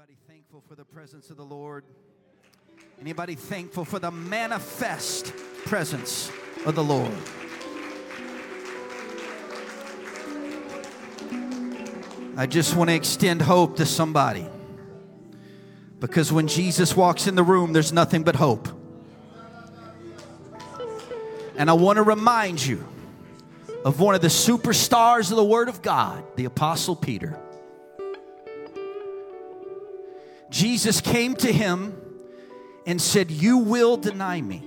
Anybody thankful for the presence of the Lord? Anybody thankful for the manifest presence of the Lord? I just want to extend hope to somebody. Because when Jesus walks in the room, there's nothing but hope. And I want to remind you of one of the superstars of the Word of God, the Apostle Peter. Jesus came to him and said, You will deny me.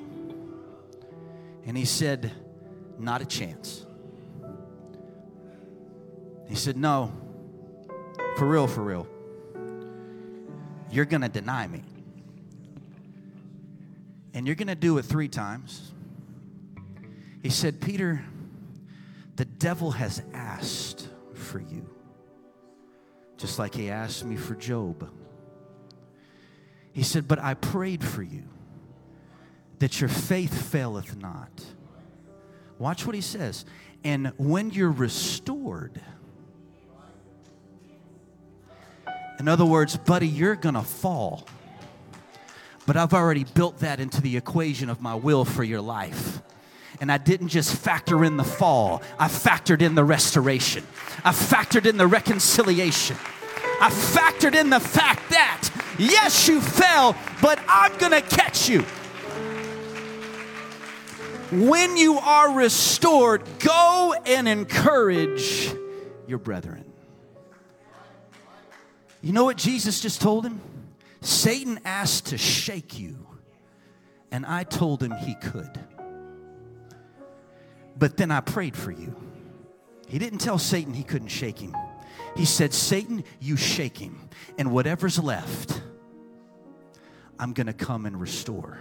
And he said, Not a chance. He said, No, for real, for real. You're going to deny me. And you're going to do it three times. He said, Peter, the devil has asked for you, just like he asked me for Job. He said, But I prayed for you that your faith faileth not. Watch what he says. And when you're restored, in other words, buddy, you're going to fall. But I've already built that into the equation of my will for your life. And I didn't just factor in the fall, I factored in the restoration. I factored in the reconciliation. I factored in the fact that, yes, you fell, but I'm going to catch you. When you are restored, go and encourage your brethren. You know what Jesus just told him? Satan asked to shake you, and I told him he could. But then I prayed for you. He didn't tell Satan he couldn't shake him. He said, Satan, you shake him, and whatever's left, I'm going to come and restore.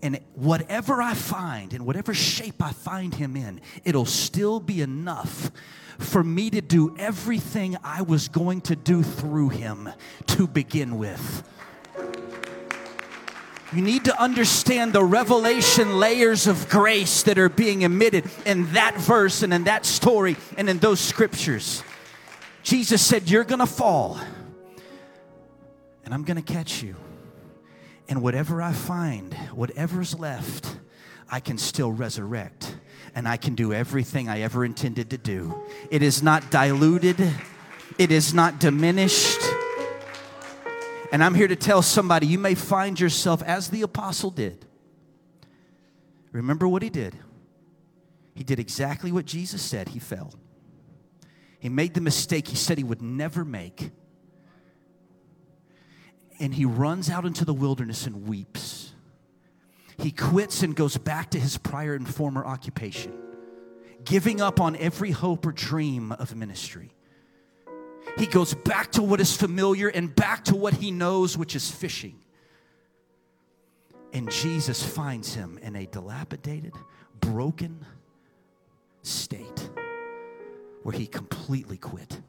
And whatever I find, in whatever shape I find him in, it'll still be enough for me to do everything I was going to do through him to begin with. You need to understand the revelation layers of grace that are being emitted in that verse and in that story and in those scriptures. Jesus said, You're going to fall, and I'm going to catch you. And whatever I find, whatever's left, I can still resurrect and I can do everything I ever intended to do. It is not diluted, it is not diminished. And I'm here to tell somebody you may find yourself as the apostle did. Remember what he did? He did exactly what Jesus said. He fell. He made the mistake he said he would never make. And he runs out into the wilderness and weeps. He quits and goes back to his prior and former occupation, giving up on every hope or dream of ministry. He goes back to what is familiar and back to what he knows, which is fishing. And Jesus finds him in a dilapidated, broken state where he completely quit.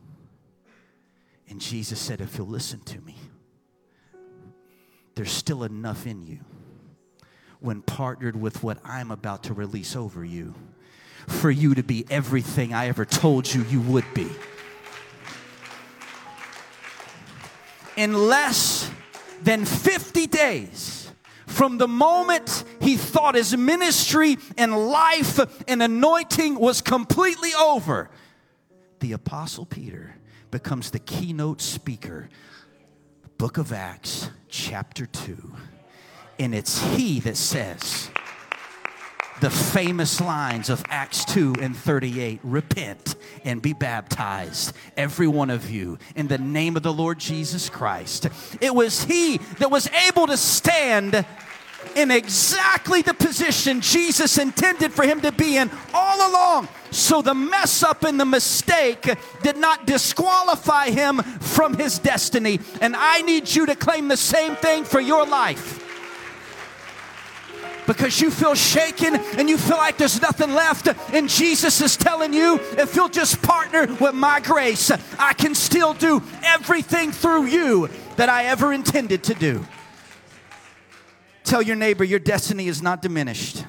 And Jesus said, If you'll listen to me, there's still enough in you when partnered with what I'm about to release over you for you to be everything I ever told you you would be. in less than 50 days from the moment he thought his ministry and life and anointing was completely over, the Apostle Peter becomes the keynote speaker. Book of Acts, chapter 2. And it's he that says, the famous lines of Acts 2 and 38 repent and be baptized, every one of you, in the name of the Lord Jesus Christ. It was He that was able to stand in exactly the position Jesus intended for him to be in all along. So the mess up and the mistake did not disqualify him from his destiny. And I need you to claim the same thing for your life because you feel shaken and you feel like there's nothing left. And Jesus is telling you, if you'll just partner with my grace, I can still do everything through you that I ever intended to do. Tell your neighbor your destiny is not diminished.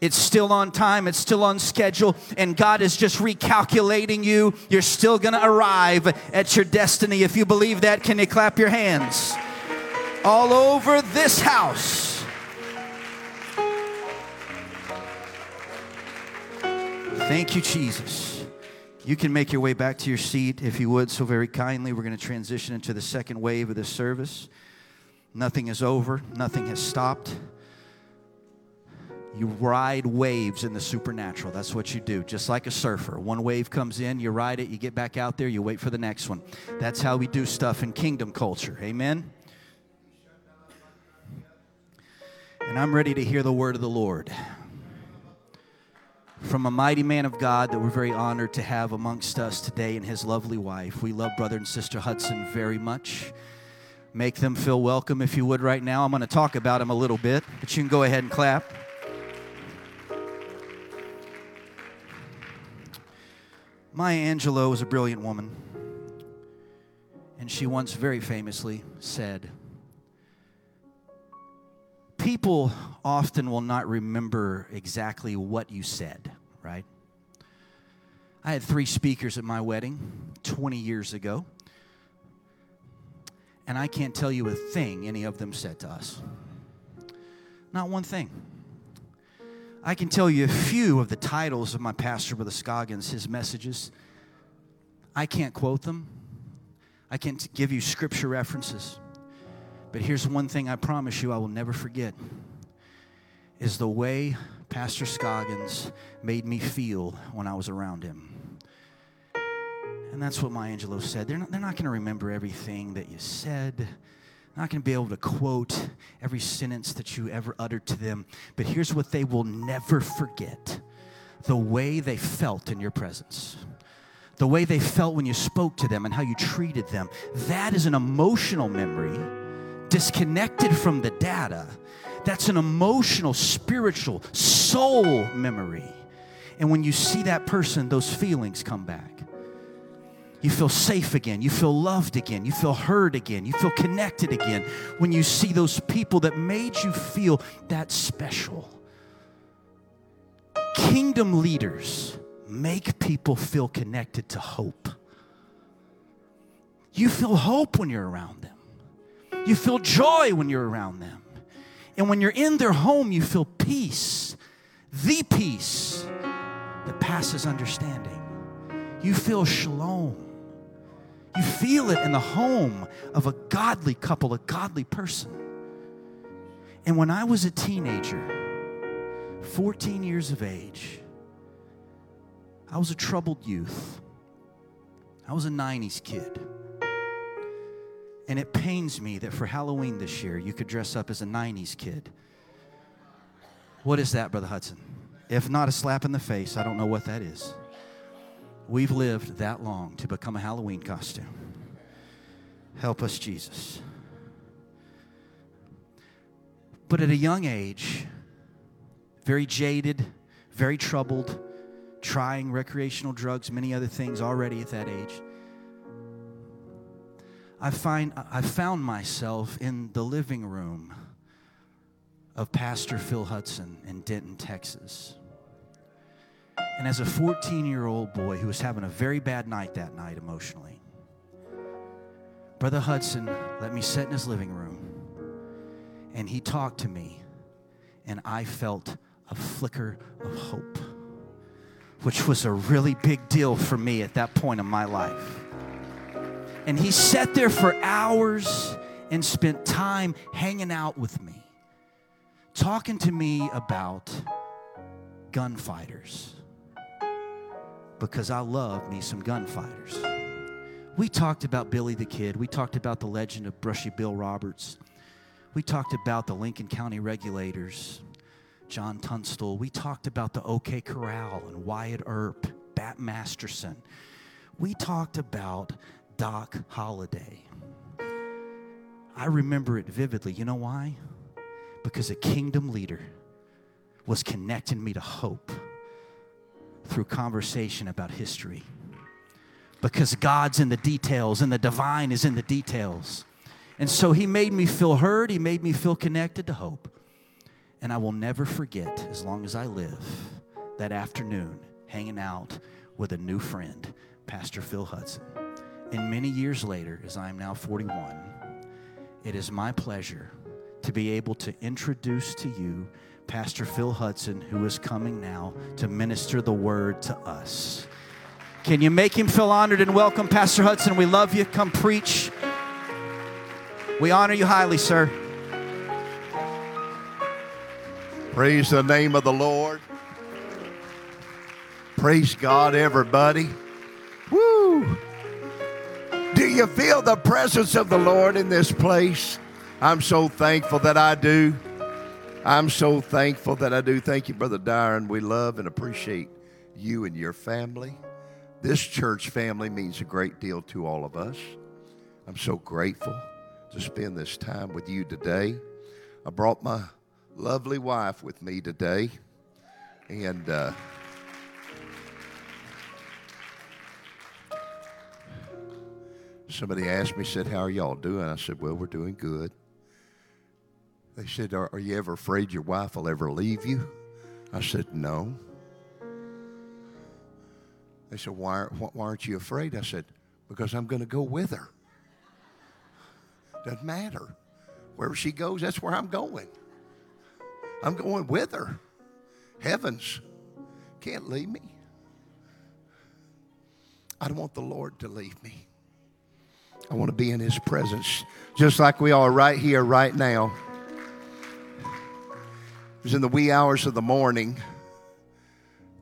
It's still on time, it's still on schedule, and God is just recalculating you. You're still gonna arrive at your destiny. If you believe that, can you clap your hands? All over this house. Thank you, Jesus. You can make your way back to your seat if you would, so very kindly. We're going to transition into the second wave of this service. Nothing is over, nothing has stopped. You ride waves in the supernatural. That's what you do, just like a surfer. One wave comes in, you ride it, you get back out there, you wait for the next one. That's how we do stuff in kingdom culture. Amen? And I'm ready to hear the word of the Lord from a mighty man of God that we're very honored to have amongst us today and his lovely wife. We love brother and sister Hudson very much. Make them feel welcome if you would right now. I'm going to talk about him a little bit, but you can go ahead and clap. Maya Angelou was a brilliant woman, and she once very famously said, People often will not remember exactly what you said, right? I had three speakers at my wedding 20 years ago, and I can't tell you a thing any of them said to us. Not one thing. I can tell you a few of the titles of my pastor, Brother Scoggins, his messages. I can't quote them, I can't give you scripture references. But here's one thing I promise you I will never forget is the way Pastor Scoggins made me feel when I was around him. And that's what Maya Angelou said. They're not, they're not going to remember everything that you said. Not going to be able to quote every sentence that you ever uttered to them. But here's what they will never forget the way they felt in your presence the way they felt when you spoke to them and how you treated them. That is an emotional memory disconnected from the data. That's an emotional, spiritual, soul memory. And when you see that person, those feelings come back. You feel safe again. You feel loved again. You feel heard again. You feel connected again when you see those people that made you feel that special. Kingdom leaders make people feel connected to hope. You feel hope when you're around them. You feel joy when you're around them. And when you're in their home, you feel peace, the peace that passes understanding. You feel shalom. You feel it in the home of a godly couple, a godly person. And when I was a teenager, 14 years of age, I was a troubled youth. I was a 90s kid. And it pains me that for Halloween this year, you could dress up as a 90s kid. What is that, Brother Hudson? If not a slap in the face, I don't know what that is. We've lived that long to become a Halloween costume. Help us, Jesus. But at a young age, very jaded, very troubled, trying recreational drugs, many other things already at that age. I find I found myself in the living room of Pastor Phil Hudson in Denton, Texas. And as a 14 year old boy who was having a very bad night that night emotionally, Brother Hudson let me sit in his living room and he talked to me, and I felt a flicker of hope, which was a really big deal for me at that point in my life. And he sat there for hours and spent time hanging out with me, talking to me about gunfighters. Because I love me some gunfighters. We talked about Billy the Kid. We talked about the legend of Brushy Bill Roberts. We talked about the Lincoln County regulators, John Tunstall. We talked about the OK Corral and Wyatt Earp, Bat Masterson. We talked about Doc Holliday. I remember it vividly. You know why? Because a kingdom leader was connecting me to hope through conversation about history. Because God's in the details and the divine is in the details. And so he made me feel heard, he made me feel connected to hope. And I will never forget, as long as I live, that afternoon hanging out with a new friend, Pastor Phil Hudson. And many years later, as I am now 41, it is my pleasure to be able to introduce to you Pastor Phil Hudson, who is coming now to minister the word to us. Can you make him feel honored and welcome, Pastor Hudson? We love you. Come preach. We honor you highly, sir. Praise the name of the Lord. Praise God, everybody. Woo! Do you feel the presence of the Lord in this place? I'm so thankful that I do. I'm so thankful that I do. Thank you, Brother Dyron. We love and appreciate you and your family. This church family means a great deal to all of us. I'm so grateful to spend this time with you today. I brought my lovely wife with me today. And uh, somebody asked me, said, How are y'all doing? I said, Well, we're doing good. They said, Are, are you ever afraid your wife will ever leave you? I said, No. They said, Why, why aren't you afraid? I said, Because I'm going to go with her. Doesn't matter. Wherever she goes, that's where I'm going. I'm going with her. Heavens can't leave me. I don't want the Lord to leave me. I want to be in His presence, just like we are right here, right now. It was in the wee hours of the morning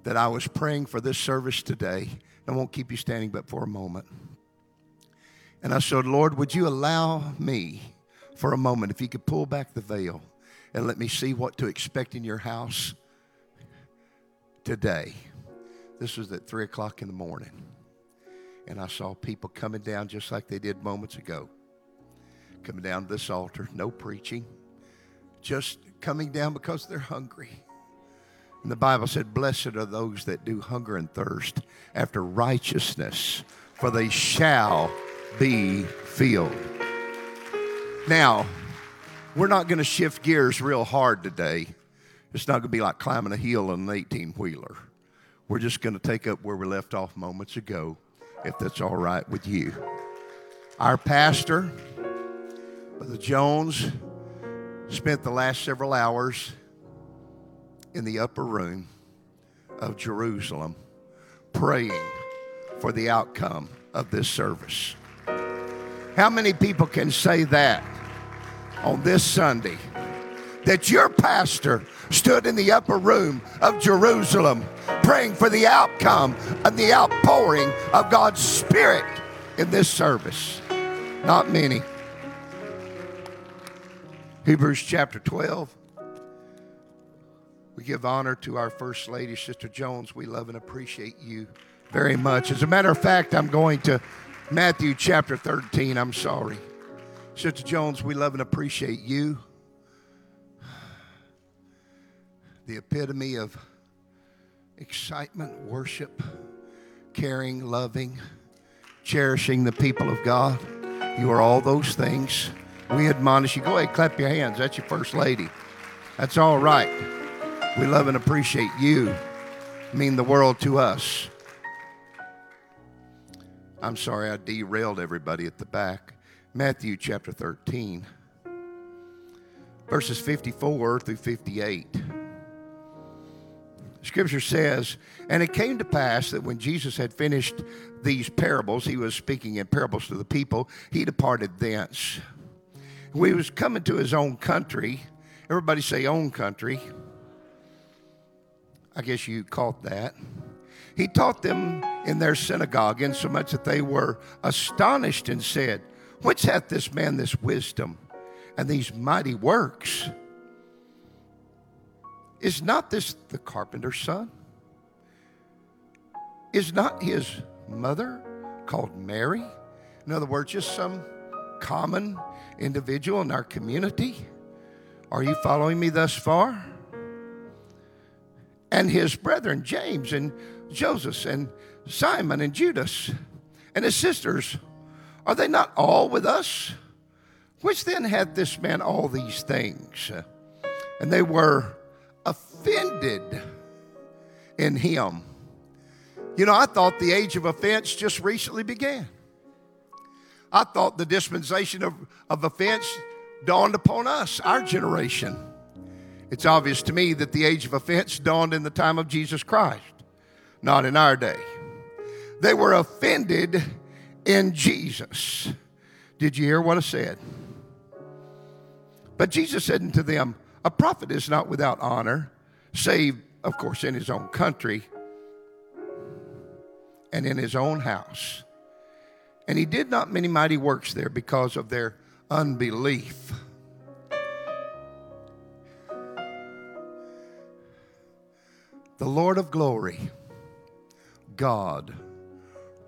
that I was praying for this service today. I won't keep you standing but for a moment. And I said, Lord, would you allow me for a moment, if you could pull back the veil and let me see what to expect in your house today. This was at 3 o'clock in the morning. And I saw people coming down just like they did moments ago. Coming down to this altar, no preaching, just coming down because they're hungry. And the Bible said, Blessed are those that do hunger and thirst after righteousness, for they shall be filled. Now, we're not going to shift gears real hard today. It's not going to be like climbing a hill on an 18 wheeler. We're just going to take up where we left off moments ago, if that's all right with you. Our pastor, Brother Jones, spent the last several hours in the upper room of Jerusalem praying for the outcome of this service. How many people can say that? on this Sunday that your pastor stood in the upper room of Jerusalem praying for the outcome and the outpouring of God's Spirit in this service. Not many. Hebrews chapter 12. We give honor to our First Lady, Sister Jones. We love and appreciate you very much. As a matter of fact, I'm going to Matthew chapter 13. I'm sorry. Sister Jones, we love and appreciate you. The epitome of excitement, worship, caring, loving, cherishing the people of God. You are all those things. We admonish you. Go ahead, clap your hands. That's your first lady. That's all right. We love and appreciate you. Mean the world to us. I'm sorry I derailed everybody at the back. Matthew chapter 13, verses 54 through 58. Scripture says, And it came to pass that when Jesus had finished these parables, he was speaking in parables to the people, he departed thence. He was coming to his own country, everybody say own country. I guess you caught that. He taught them in their synagogue, insomuch that they were astonished and said, Whence hath this man this wisdom and these mighty works? Is not this the carpenter's son? Is not his mother called Mary? In other words, just some common individual in our community? Are you following me thus far? And his brethren, James and Joseph and Simon and Judas, and his sisters, are they not all with us? Which then hath this man all these things? and they were offended in him. You know, I thought the age of offense just recently began. I thought the dispensation of, of offense dawned upon us, our generation. It's obvious to me that the age of offense dawned in the time of Jesus Christ, not in our day. They were offended in Jesus. Did you hear what I said? But Jesus said unto them, A prophet is not without honor, save, of course, in his own country and in his own house. And he did not many mighty works there because of their unbelief. The Lord of glory, God,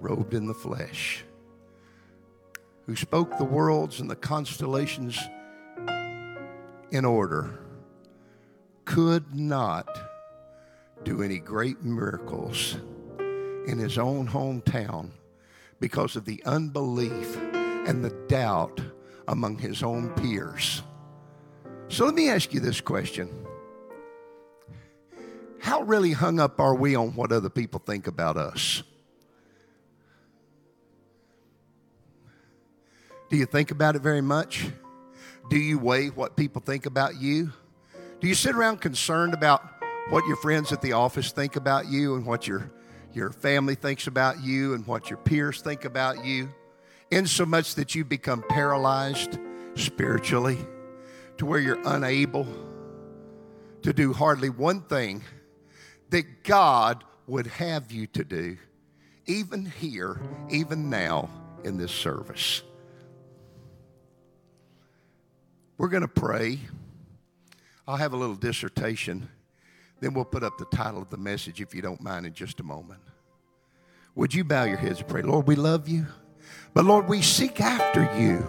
robed in the flesh, who spoke the worlds and the constellations in order, could not do any great miracles in his own hometown because of the unbelief and the doubt among his own peers. So let me ask you this question How really hung up are we on what other people think about us? Do you think about it very much? Do you weigh what people think about you? Do you sit around concerned about what your friends at the office think about you and what your, your family thinks about you and what your peers think about you? In so much that you become paralyzed spiritually to where you're unable to do hardly one thing that God would have you to do, even here, even now in this service. We're going to pray. I'll have a little dissertation. Then we'll put up the title of the message, if you don't mind, in just a moment. Would you bow your heads and pray? Lord, we love you, but Lord, we seek after you.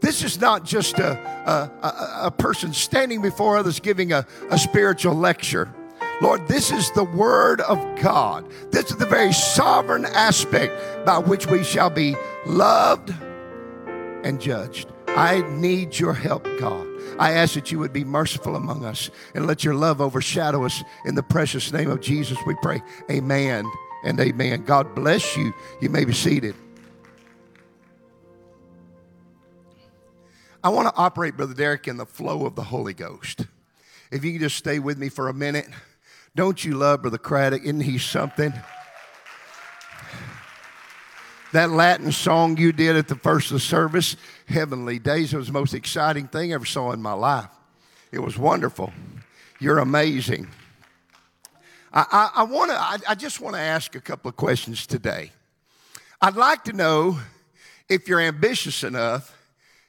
This is not just a, a, a, a person standing before others giving a, a spiritual lecture. Lord, this is the Word of God. This is the very sovereign aspect by which we shall be loved and judged. I need your help, God. I ask that you would be merciful among us and let your love overshadow us. In the precious name of Jesus, we pray. Amen and amen. God bless you. You may be seated. I want to operate, Brother Derek, in the flow of the Holy Ghost. If you can just stay with me for a minute. Don't you love Brother Craddock? Isn't he something? That Latin song you did at the first of the service, Heavenly Days, it was the most exciting thing I ever saw in my life. It was wonderful. You're amazing. I, I, I want to. I, I just want to ask a couple of questions today. I'd like to know if you're ambitious enough,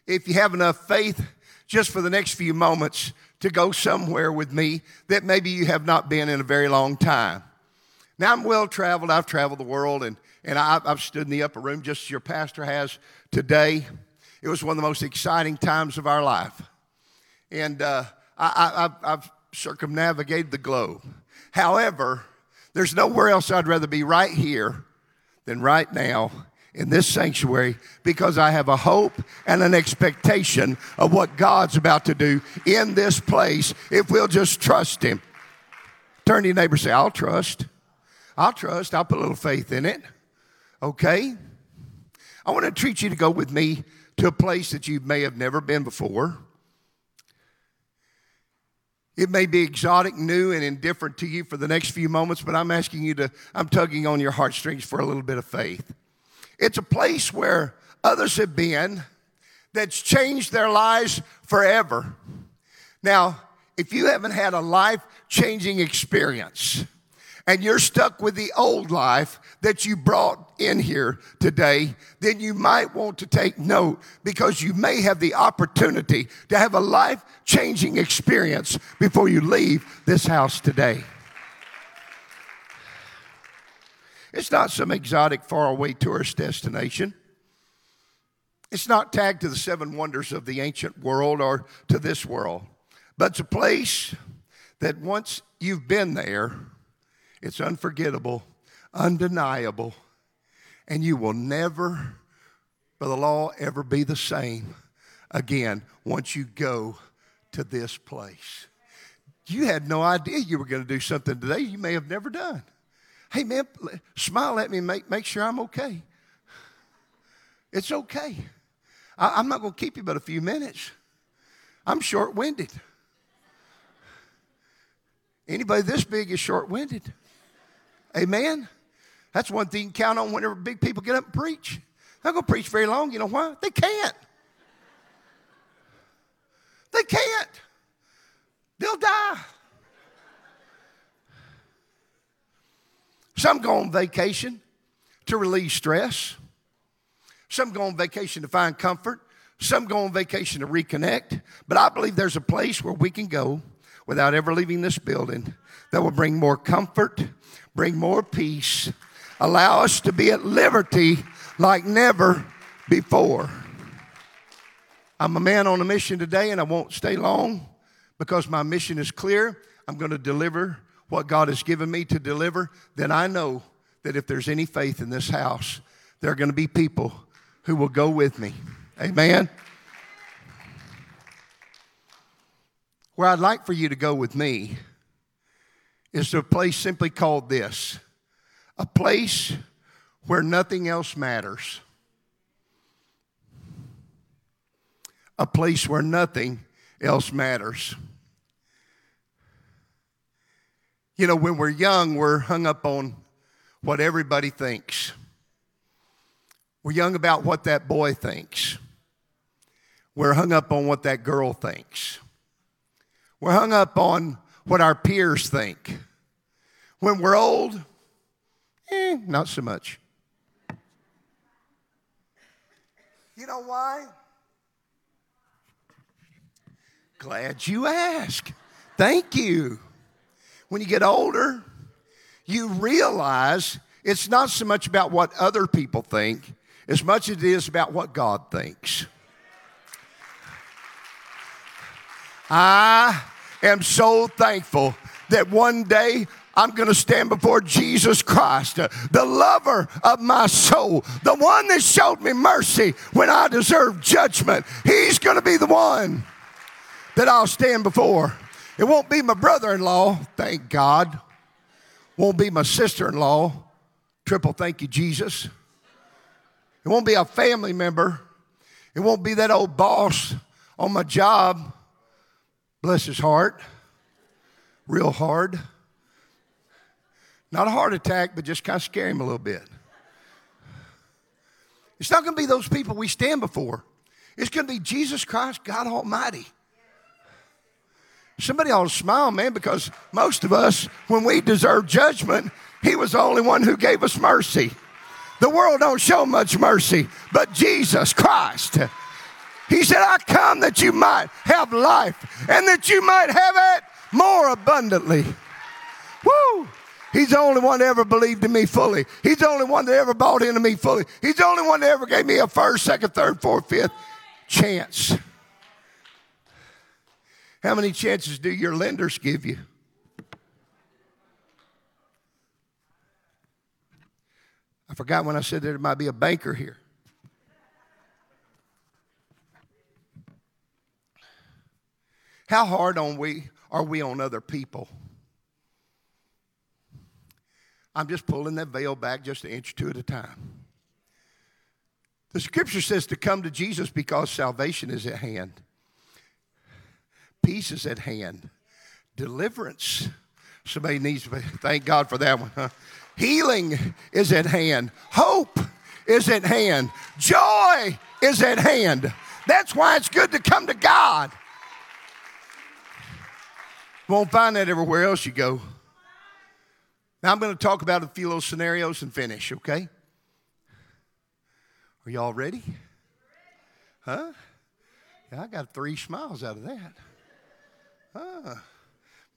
if you have enough faith, just for the next few moments, to go somewhere with me that maybe you have not been in a very long time. Now I'm well traveled. I've traveled the world, and and I, have stood in the upper room just as your pastor has today. It was one of the most exciting times of our life. And uh, I, have circumnavigated the globe. However, there's nowhere else I'd rather be right here than right now in this sanctuary because I have a hope and an expectation of what God's about to do in this place if we'll just trust Him. Turn to your neighbor say, I'll trust. I'll trust. I'll put a little faith in it. Okay? I want to treat you to go with me to a place that you may have never been before. It may be exotic, new, and indifferent to you for the next few moments, but I'm asking you to, I'm tugging on your heartstrings for a little bit of faith. It's a place where others have been that's changed their lives forever. Now, if you haven't had a life changing experience, and you're stuck with the old life that you brought in here today, then you might want to take note because you may have the opportunity to have a life changing experience before you leave this house today. It's not some exotic, faraway tourist destination. It's not tagged to the seven wonders of the ancient world or to this world, but it's a place that once you've been there, it's unforgettable, undeniable, and you will never, by the law, ever be the same again once you go to this place. you had no idea you were going to do something today you may have never done. Hey, man, smile at me make, make sure I'm okay. It's okay. I, I'm not going to keep you but a few minutes. I'm short winded. Anybody this big is short winded. Amen? That's one thing you can count on whenever big people get up and preach. They're going to preach very long. You know why? They can't. They can't. They'll die. Some go on vacation to relieve stress. Some go on vacation to find comfort. Some go on vacation to reconnect. But I believe there's a place where we can go without ever leaving this building that will bring more comfort, bring more peace, allow us to be at liberty like never before. I'm a man on a mission today and I won't stay long because my mission is clear. I'm going to deliver what God has given me to deliver. Then I know that if there's any faith in this house, there are going to be people who will go with me. Amen. Where I'd like for you to go with me is a place simply called this a place where nothing else matters. A place where nothing else matters. You know, when we're young, we're hung up on what everybody thinks. We're young about what that boy thinks. We're hung up on what that girl thinks. We're hung up on what our peers think. When we're old, eh, not so much. You know why? Glad you asked. Thank you. When you get older, you realize it's not so much about what other people think as much as it is about what God thinks. I am so thankful that one day I'm going to stand before Jesus Christ, the lover of my soul, the one that showed me mercy when I deserved judgment. He's going to be the one that I'll stand before. It won't be my brother in law, thank God. Won't be my sister in law. Triple thank you, Jesus. It won't be a family member. It won't be that old boss on my job. Bless his heart. Real hard. Not a heart attack, but just kind of scare him a little bit. It's not going to be those people we stand before. It's going to be Jesus Christ, God Almighty. Somebody ought to smile, man, because most of us, when we deserve judgment, He was the only one who gave us mercy. The world don't show much mercy, but Jesus Christ. He said, I come that you might have life and that you might have it more abundantly. Woo! He's the only one that ever believed in me fully. He's the only one that ever bought into me fully. He's the only one that ever gave me a first, second, third, fourth, fifth chance. How many chances do your lenders give you? I forgot when I said there might be a banker here. How hard on we are we on other people? I'm just pulling that veil back just an inch or two at a time. The scripture says to come to Jesus because salvation is at hand. Peace is at hand. Deliverance. Somebody needs to thank God for that one. Huh? Healing is at hand. Hope is at hand. Joy is at hand. That's why it's good to come to God. Won't find that everywhere else you go. Now I'm going to talk about a few little scenarios and finish, okay? Are y'all ready? Huh? Yeah, I got three smiles out of that. Huh.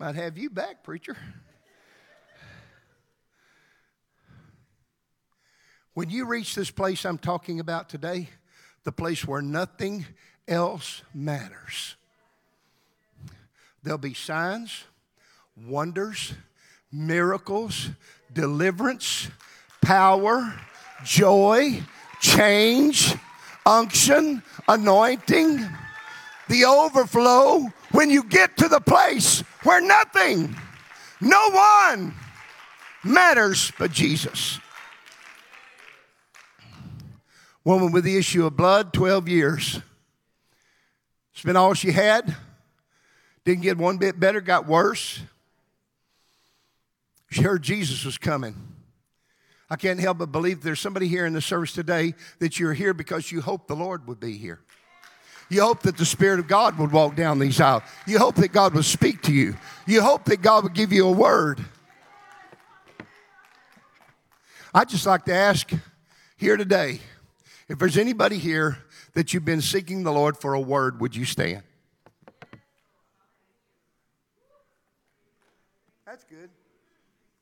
Might have you back, preacher. When you reach this place I'm talking about today, the place where nothing else matters, there'll be signs, wonders, miracles, deliverance, power, joy, change, unction, anointing. the overflow when you get to the place where nothing, no one matters but Jesus. Woman with the issue of blood, 12 years. Spent all she had. Didn't get one bit better, got worse. She heard Jesus was coming. I can't help but believe there's somebody here in the service today that you're here because you hope the Lord would be here. You hope that the Spirit of God would walk down these aisles. You hope that God would speak to you. You hope that God would give you a word. I'd just like to ask here today if there's anybody here that you've been seeking the Lord for a word, would you stand? That's good.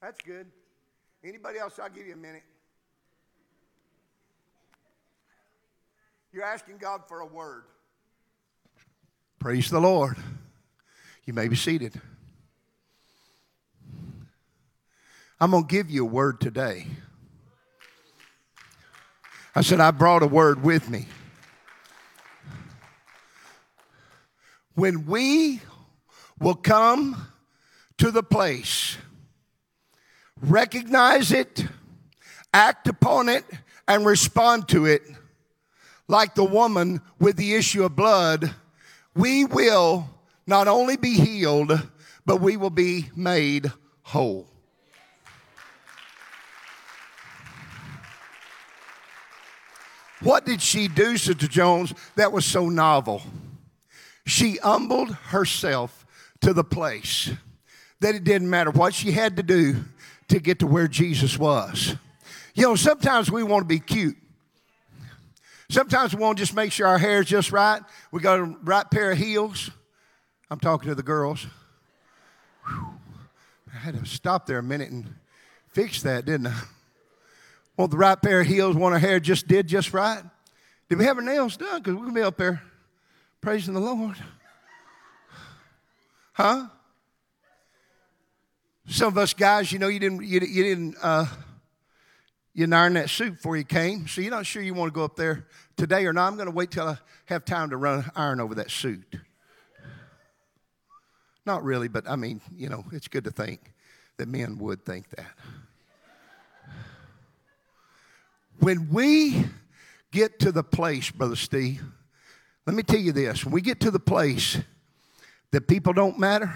That's good. Anybody else? I'll give you a minute. You're asking God for a word. Praise the Lord. You may be seated. I'm going to give you a word today. I said, I brought a word with me. When we will come to the place, recognize it, act upon it, and respond to it, like the woman with the issue of blood, we will not only be healed, but we will be made whole. What did she do, Sister Jones, that was so novel? She humbled herself to the place that it didn't matter what she had to do to get to where Jesus was. You know, sometimes we want to be cute. Sometimes we want to just make sure our hair's just right. We got a right pair of heels. I'm talking to the girls. Whew. I had to stop there a minute and fix that, didn't I? Want the right pair of heels, want our hair just did just right. Did we have our nails done? Because we're going to be up there praising the Lord. Huh? Some of us guys, you know, you didn't, you, you didn't, uh, you didn't iron that suit before you came, so you're not sure you want to go up there today or not. I'm going to wait till I have time to run iron over that suit. Not really, but I mean, you know, it's good to think that men would think that. When we get to the place, Brother Steve, let me tell you this when we get to the place that people don't matter,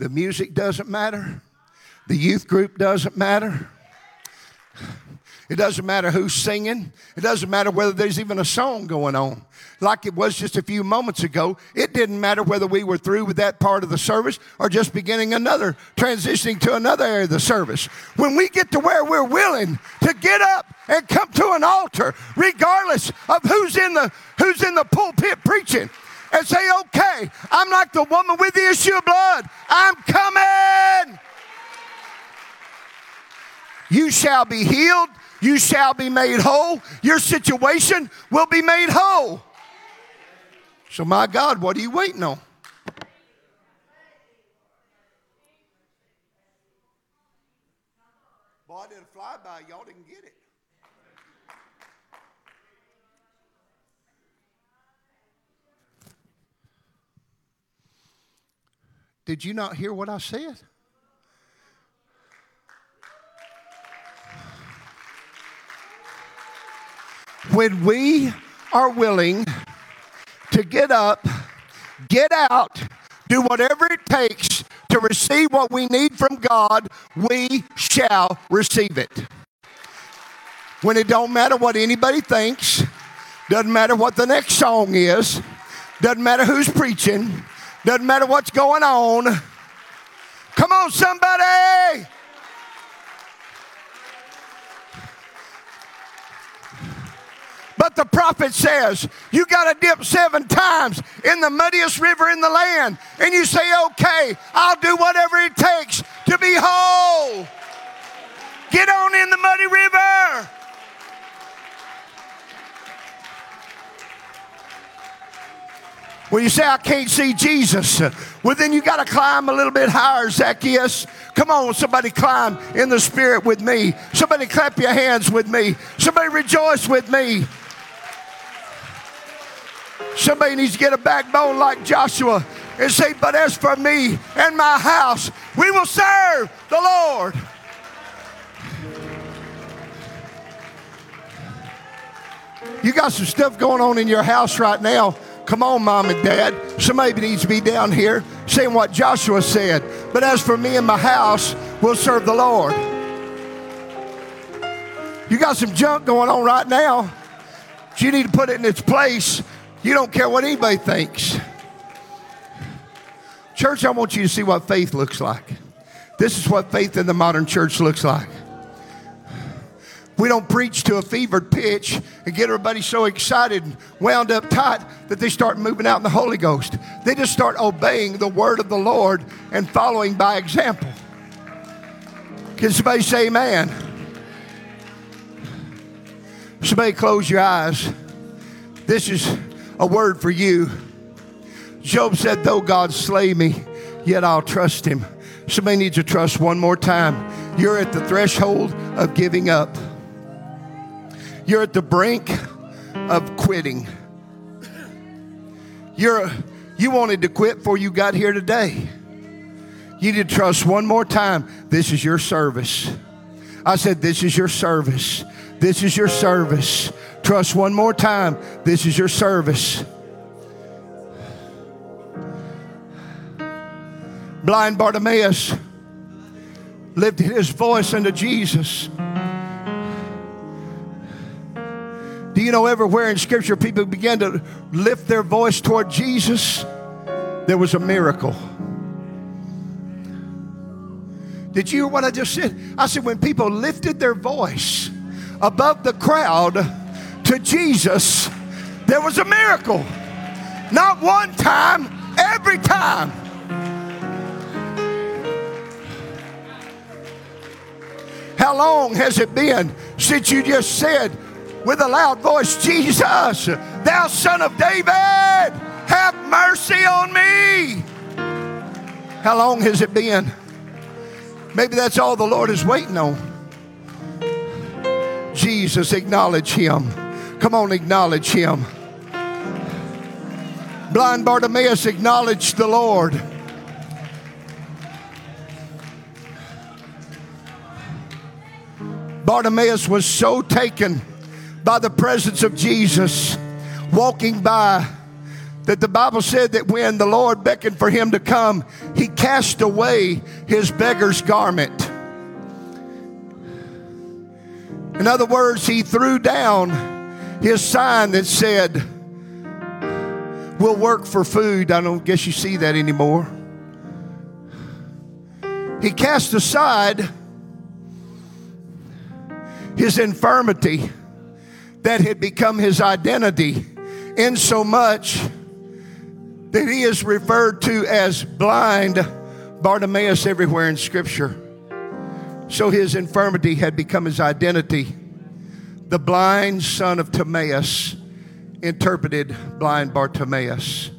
the music doesn't matter, the youth group doesn't matter, it doesn't matter who's singing. It doesn't matter whether there's even a song going on. Like it was just a few moments ago, it didn't matter whether we were through with that part of the service or just beginning another, transitioning to another area of the service. When we get to where we're willing to get up and come to an altar, regardless of who's in the, who's in the pulpit preaching, and say, okay, I'm like the woman with the issue of blood. I'm coming. You shall be healed you shall be made whole. Your situation will be made whole. So, my God, what are you waiting on? Boy, I did a flyby. Y'all didn't get it. Did you not hear what I said? when we are willing to get up, get out, do whatever it takes to receive what we need from God, we shall receive it. When it don't matter what anybody thinks, doesn't matter what the next song is, doesn't matter who's preaching, doesn't matter what's going on. Come on, somebody! But the prophet says, You got to dip seven times in the muddiest river in the land. And you say, Okay, I'll do whatever it takes to be whole. Get on in the muddy river. Well, you say, I can't see Jesus. Well, then you got to climb a little bit higher, Zacchaeus. Come on, somebody climb in the spirit with me. Somebody clap your hands with me. Somebody rejoice with me. Somebody needs to get a backbone like Joshua and say, But as for me and my house, we will serve the Lord. You got some stuff going on in your house right now. Come on, mom and dad. Somebody needs to be down here saying what Joshua said. But as for me and my house, we'll serve the Lord. You got some junk going on right now. You need to put it in its place. You don't care what anybody thinks. Church, I want you to see what faith looks like. This is what faith in the modern church looks like. We don't preach to a fevered pitch and get everybody so excited and wound up tight that they start moving out in the Holy Ghost. They just start obeying the word of the Lord and following by example. Can somebody say amen? Somebody close your eyes. This is a word for you. Job said, Though God slay me, yet I'll trust him. Somebody needs to trust one more time. You're at the threshold of giving up. You're at the brink of quitting. You're, you wanted to quit before you got here today. You need to trust one more time. This is your service. I said, This is your service. This is your service. Trust one more time. This is your service. Blind Bartimaeus lifted his voice unto Jesus. Do you know everywhere in Scripture people began to lift their voice toward Jesus? There was a miracle. Did you hear what I just said? I said, when people lifted their voice above the crowd to Jesus, there was a miracle. Not one time, every time. How long has it been since you just said with a loud voice, Jesus, thou son of David, have mercy on me? How long has it been? Maybe that's all the Lord is waiting on. Jesus, acknowledge him. Come on, acknowledge him. Blind Bartimaeus acknowledged the Lord. Bartimaeus was so taken by the presence of Jesus walking by that the Bible said that when the Lord beckoned for him to come, he cast away his beggar's garment. In other words, he threw down his sign that said, We'll work for food. I don't guess you see that anymore. He cast aside his infirmity that had become his identity in so much that he is referred to as blind Bartimaeus everywhere in Scripture. So his infirmity had become his identity. The blind son of Timaeus interpreted blind Bartimaeus.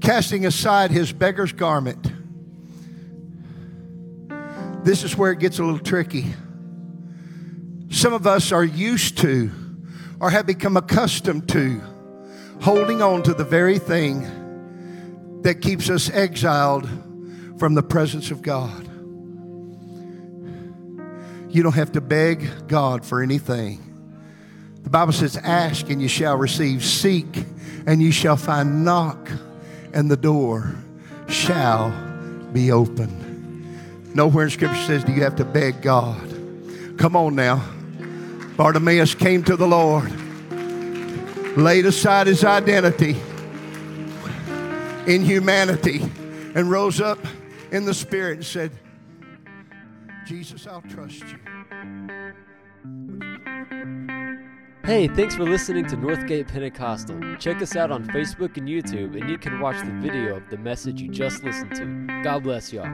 Casting aside his beggar's garment. This is where it gets a little tricky. Some of us are used to or have become accustomed to holding on to the very thing that keeps us exiled from the presence of God. You don't have to beg God for anything. The Bible says, Ask and you shall receive, seek and you shall find, knock and the door shall be open. Nowhere in Scripture says, Do you have to beg God? Come on now. Bartimaeus came to the Lord, laid aside his identity in humanity, and rose up in the Spirit and said, Jesus, I'll trust you. Hey, thanks for listening to Northgate Pentecostal. Check us out on Facebook and YouTube, and you can watch the video of the message you just listened to. God bless y'all.